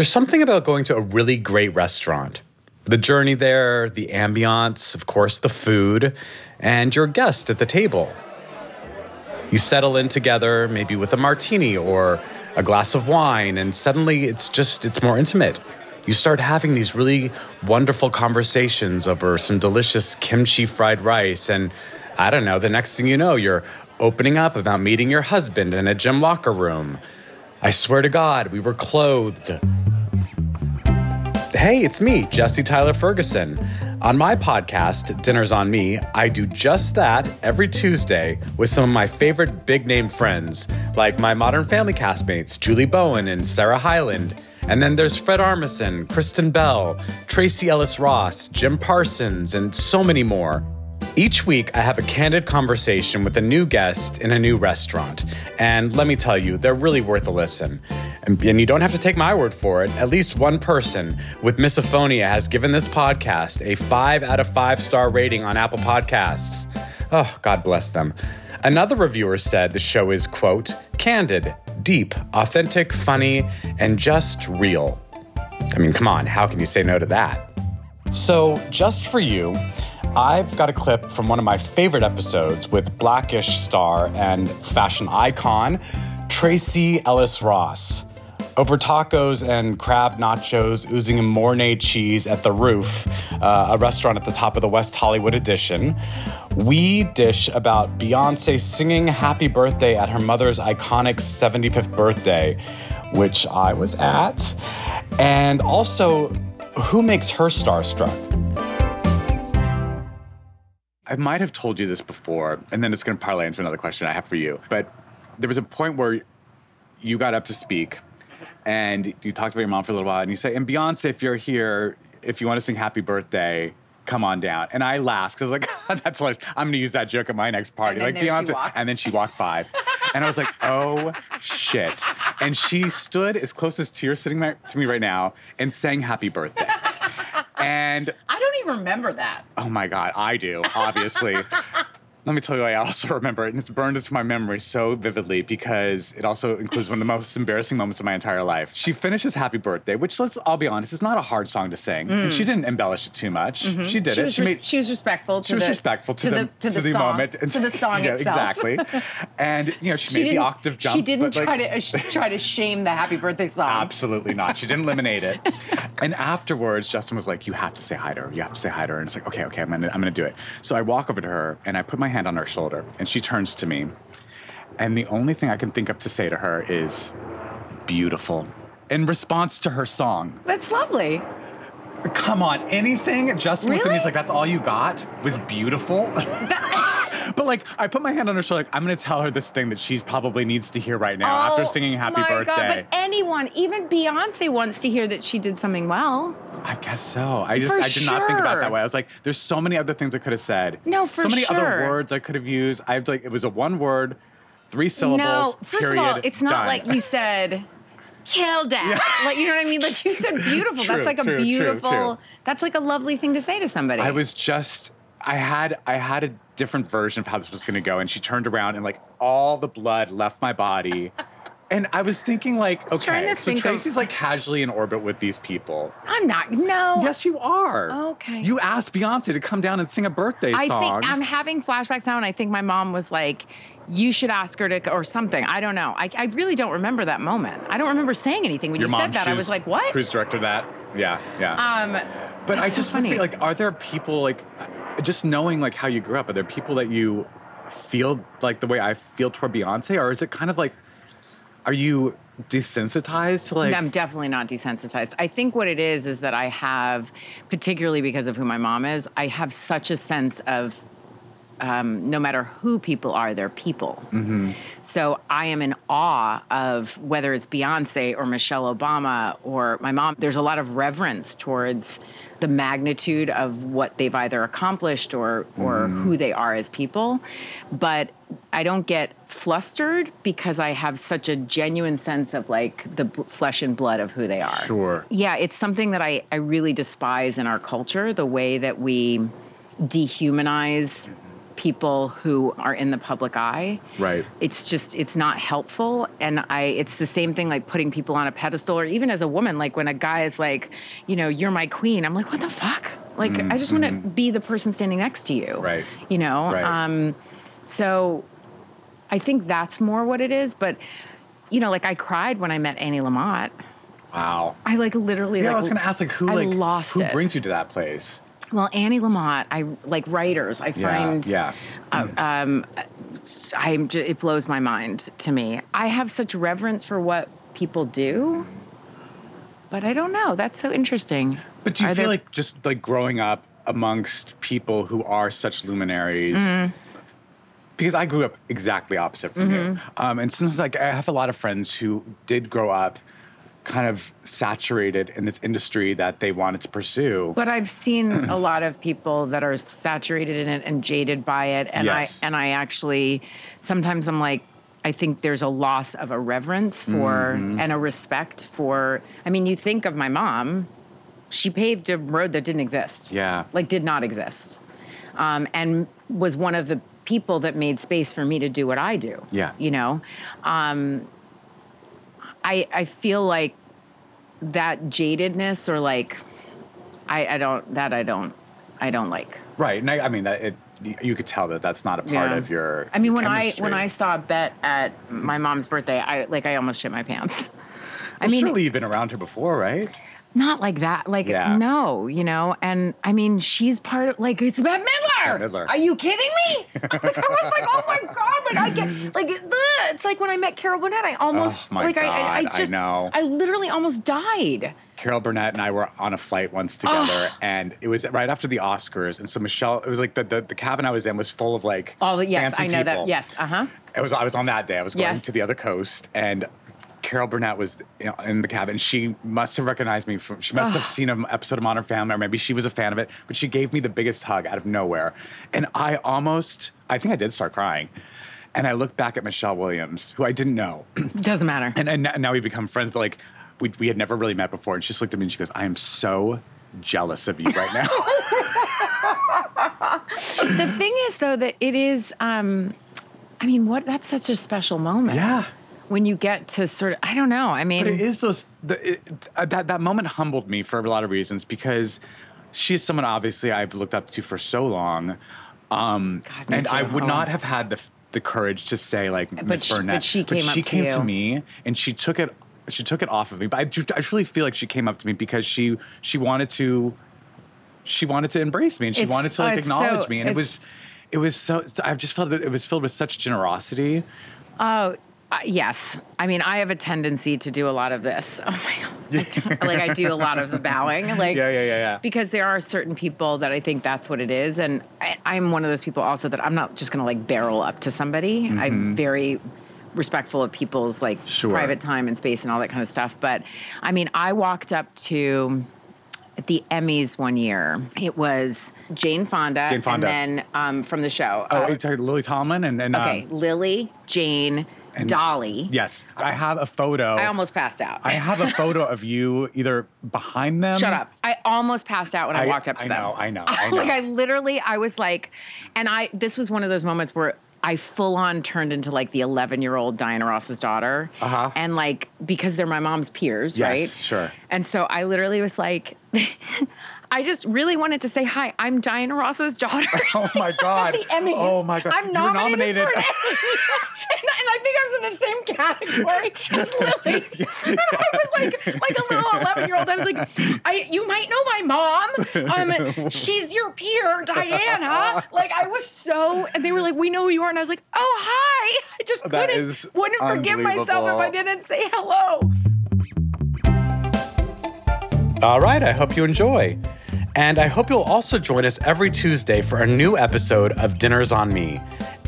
There's something about going to a really great restaurant. The journey there, the ambiance, of course, the food, and your guest at the table. You settle in together, maybe with a martini or a glass of wine, and suddenly it's just, it's more intimate. You start having these really wonderful conversations over some delicious kimchi fried rice, and I don't know, the next thing you know, you're opening up about meeting your husband in a gym locker room. I swear to God, we were clothed. Hey, it's me, Jesse Tyler Ferguson. On my podcast, Dinners on Me, I do just that every Tuesday with some of my favorite big name friends, like my Modern Family castmates, Julie Bowen and Sarah Hyland. And then there's Fred Armisen, Kristen Bell, Tracee Ellis Ross, Jim Parsons, and so many more. Each week, I have a candid conversation with a new guest in a new restaurant. And let me tell you, they're really worth a listen. And, and you don't have to take my word for it. At least one person with misophonia has given this podcast a five out of five star rating on Apple Podcasts. Oh, God bless them. Another reviewer said the show is, quote, candid, deep, authentic, funny, and just real. I mean, come on, how can you say no to that? So, just for you, I've got a clip from one of my favorite episodes with Blackish star and fashion icon Tracee Ellis Ross. Over tacos and crab nachos oozing in Mornay cheese at the roof, uh, a restaurant at the top of the West Hollywood Edition, we dish about Beyonce singing happy birthday at her mother's iconic 75th birthday, which I was at, and also who makes her starstruck. I might have told you this before, and then it's going to parlay into another question I have for you. But there was a point where you got up to speak, and you talked about your mom for a little while, and you say, "And Beyonce, if you're here, if you want to sing Happy Birthday." Come on down, and I laughed because like that's hilarious. I'm gonna use that joke at my next party, like Beyonce. And then she walked by, and I was like, "Oh shit!" And she stood as close as to you're sitting to me right now and sang "Happy Birthday." And I don't even remember that. Oh my God, I do, obviously. Let me tell you, I also remember it, and it's burned into my memory so vividly because it also includes one of the most embarrassing moments of my entire life. She finishes "Happy Birthday," which let's all be honest, is not a hard song to sing, mm. and she didn't embellish it too much. Mm-hmm. She did she it. Was she, res- made, she was respectful. she was the, respectful to, to the, the, to, the, the song, moment and to the song yeah, itself. Exactly, and you know she, she made the octave jump. She didn't try like, to uh, try to shame the "Happy Birthday" song. Absolutely not. She didn't eliminate it. and afterwards, Justin was like, "You have to say hi to her. You have to say hi to her." And it's like, "Okay, okay, I'm gonna, I'm gonna do it." So I walk over to her and I put my hand on her shoulder and she turns to me. And the only thing I can think of to say to her is beautiful in response to her song. That's lovely. Come on, anything Justin really? looked at me, like, that's all you got was beautiful. but like, I put my hand on her shoulder, like, I'm gonna tell her this thing that she probably needs to hear right now oh, after singing Happy my Birthday. God, but anyone, even Beyonce, wants to hear that she did something well. I guess so. I just for I did sure. not think about that way. I was like, there's so many other things I could have said. No, for sure. so many sure. other words I could have used. I like it was a one word, three syllables. No, first period, of all, it's not done. like you said killed it. Yeah. Like you know what I mean? Like you said beautiful. True, that's like a true, true, beautiful true. that's like a lovely thing to say to somebody. I was just I had I had a different version of how this was going to go, and she turned around and like all the blood left my body. And I was thinking, like, was okay, so think of- Tracee's like casually in orbit with these people. I'm not no. Yes, you are. Okay. You asked Beyonce to come down and sing a birthday I song. I think I'm having flashbacks now, and I think my mom was like, "You should ask her to," or something. I don't know. I, I really don't remember that moment. I don't remember saying anything when Your you said that. I was like, "What?" Cruise director that. Yeah, yeah. Um, But I That's so just want to say, like, are there people like, just knowing like how you grew up? Are there people that you feel like the way I feel toward Beyonce, or is it kind of like, are you desensitized to like? I'm definitely not desensitized. I think what it is is that I have, particularly because of who my mom is, I have such a sense of um, no matter who people are, they're people. So I am in awe of whether it's Beyonce or Michelle Obama or my mom. There's a lot of reverence towards the magnitude of what they've either accomplished or or who they are as people. But I don't get flustered because I have such a genuine sense of like the bl- flesh and blood of who they are. Sure. Yeah, it's something that I, I really despise in our culture the way that we dehumanize people who are in the public eye. Right. It's just it's not helpful and I it's the same thing like putting people on a pedestal or even as a woman like when a guy is like, you know, you're my queen. I'm like, what the fuck? Like I just want to be the person standing next to you. Mm-hmm. Right. You know. Right. Um so I think that's more what it is, but you know, like I cried when I met Annie Lamott. Wow. I like literally Yeah, like I was gonna ask like who I like lost who it. brings you to that place? Well, Annie Lamott, I like writers. I find yeah. uh, um, I'm ju- it blows my mind to me. I have such reverence for what people do, but I don't know. That's so interesting. But do you Are feel there- like just like growing up amongst people who are such luminaries? Mm-hmm. Because I grew up exactly opposite from you, Mm-hmm. um, and sometimes like I have a lot of friends who did grow up kind of saturated in this industry that they wanted to pursue. But I've seen a lot of people that are saturated in it and jaded by it, and Yes. I and I actually sometimes I'm like. I think there's a loss of a reverence for Mm-hmm. and a respect for. I mean, you think of my mom; she paved a road that didn't exist. Yeah. like did not exist, um, and was one of the people that made space for me to do what I do. Yeah. you know, um, I I feel like that jadedness or like I, I don't that I don't I don't like. Right, and I, I mean that it. You could tell that that's not a part Yeah. of your. I mean when chemistry. I when I saw Bette at my mom's birthday, I like I almost shit my pants. I mean surely you've been around her before, right? Not like that. Like Yeah. no, you know. And I mean she's part of like it's Bette Midler. Bette Midler. Are you kidding me? like I was like, oh my god! Like I get like ugh. it's like when I met Carol Burnett, I almost Oh, my like I, I, I God, I just know. I literally almost died. Carol Burnett and I were on a flight once together, and it was right after the Oscars. And so Michelle, it was like the, the, the cabin I was in was full of like Oh the yes, I know people. that. Yes, uh huh. It was I was on that day. I was going Yes. to the other coast, and Carol Burnett was in the cabin. She must have recognized me from. She must have seen an episode of Modern Family, or maybe she was a fan of it. But she gave me the biggest hug out of nowhere, and I almost, I think I did start crying. And I looked back at Michelle Williams, who I didn't know, Doesn't matter. and, and now we become friends. But like, we we had never really met before, and she just looked at me and she goes, "I am so." Jealous of you right now. the thing is though that it is um i mean what that's such a special moment yeah. When you get to sort of i don't know i mean But it is those the, it, uh, that that moment humbled me for a lot of reasons because she's someone obviously I've looked up to for so long, um, God, and I would Oh. not have had the the courage to say like Miss she- but Burnett. she came up she to came to you. me and she took it she took it off of me. But I, I truly feel like she came up to me because she she wanted to she wanted to embrace me and she It's- wanted to oh, like it's acknowledge so- me and it was it was so I just felt that it was filled with such generosity. oh uh, yes i mean i have a tendency to do a lot of this oh my god like i do a lot of the bowing like Yeah, yeah, yeah, yeah. because there are certain people that i think that's what it is and I, i'm one of those people also that i'm not just gonna like barrel up to somebody i'm very respectful of people's like Mm-hmm. Sure. private time and space and all that kind of stuff but i mean i walked up to at the Emmys one year, it was Jane Fonda, Jane Fonda. and then um, from the show. Oh, uh, you talking Lily Tomlin and, and okay, um, Lily, Jane, Dolly. yes, I have a photo. I almost passed out. I have a photo of you either behind them. Shut up. I almost passed out when I, I- walked up to I them. know, I know, I know. like. I literally, I was like, and I. This was one of those moments where I full on turned into like the 11 year old Diana Ross's daughter. Uh-huh. And like because they're my mom's peers, Yes, right? sure. And so I literally was like. I just really wanted to say hi. I'm Diana Ross's daughter. Oh my God. the Emmys. Oh my God. I'm nominated, nominated. for an Emmy. and, and I think I was in the same category as Lily. and I was like, like a little 11 year old. I was like, I, you might know my mom. Um, she's your peer, Diana. Like I was so, and they were like, we know who you are, and I was like, oh hi. I just That couldn't, wouldn't forgive myself if I didn't say hello. All right, I hope you enjoy. And I hope you'll also join us every Tuesday for a new episode of Dinners on Me.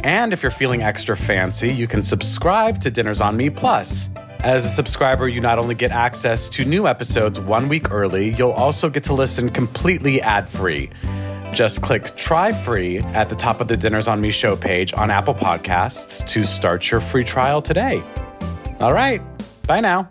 And if you're feeling extra fancy, you can subscribe to Dinners on Me Plus. As a subscriber, you not only get access to new episodes one week early, you'll also get to listen completely ad free. Just click try free at the top of the Dinners on Me show page on Apple Podcasts to start your free trial today. All right, bye now.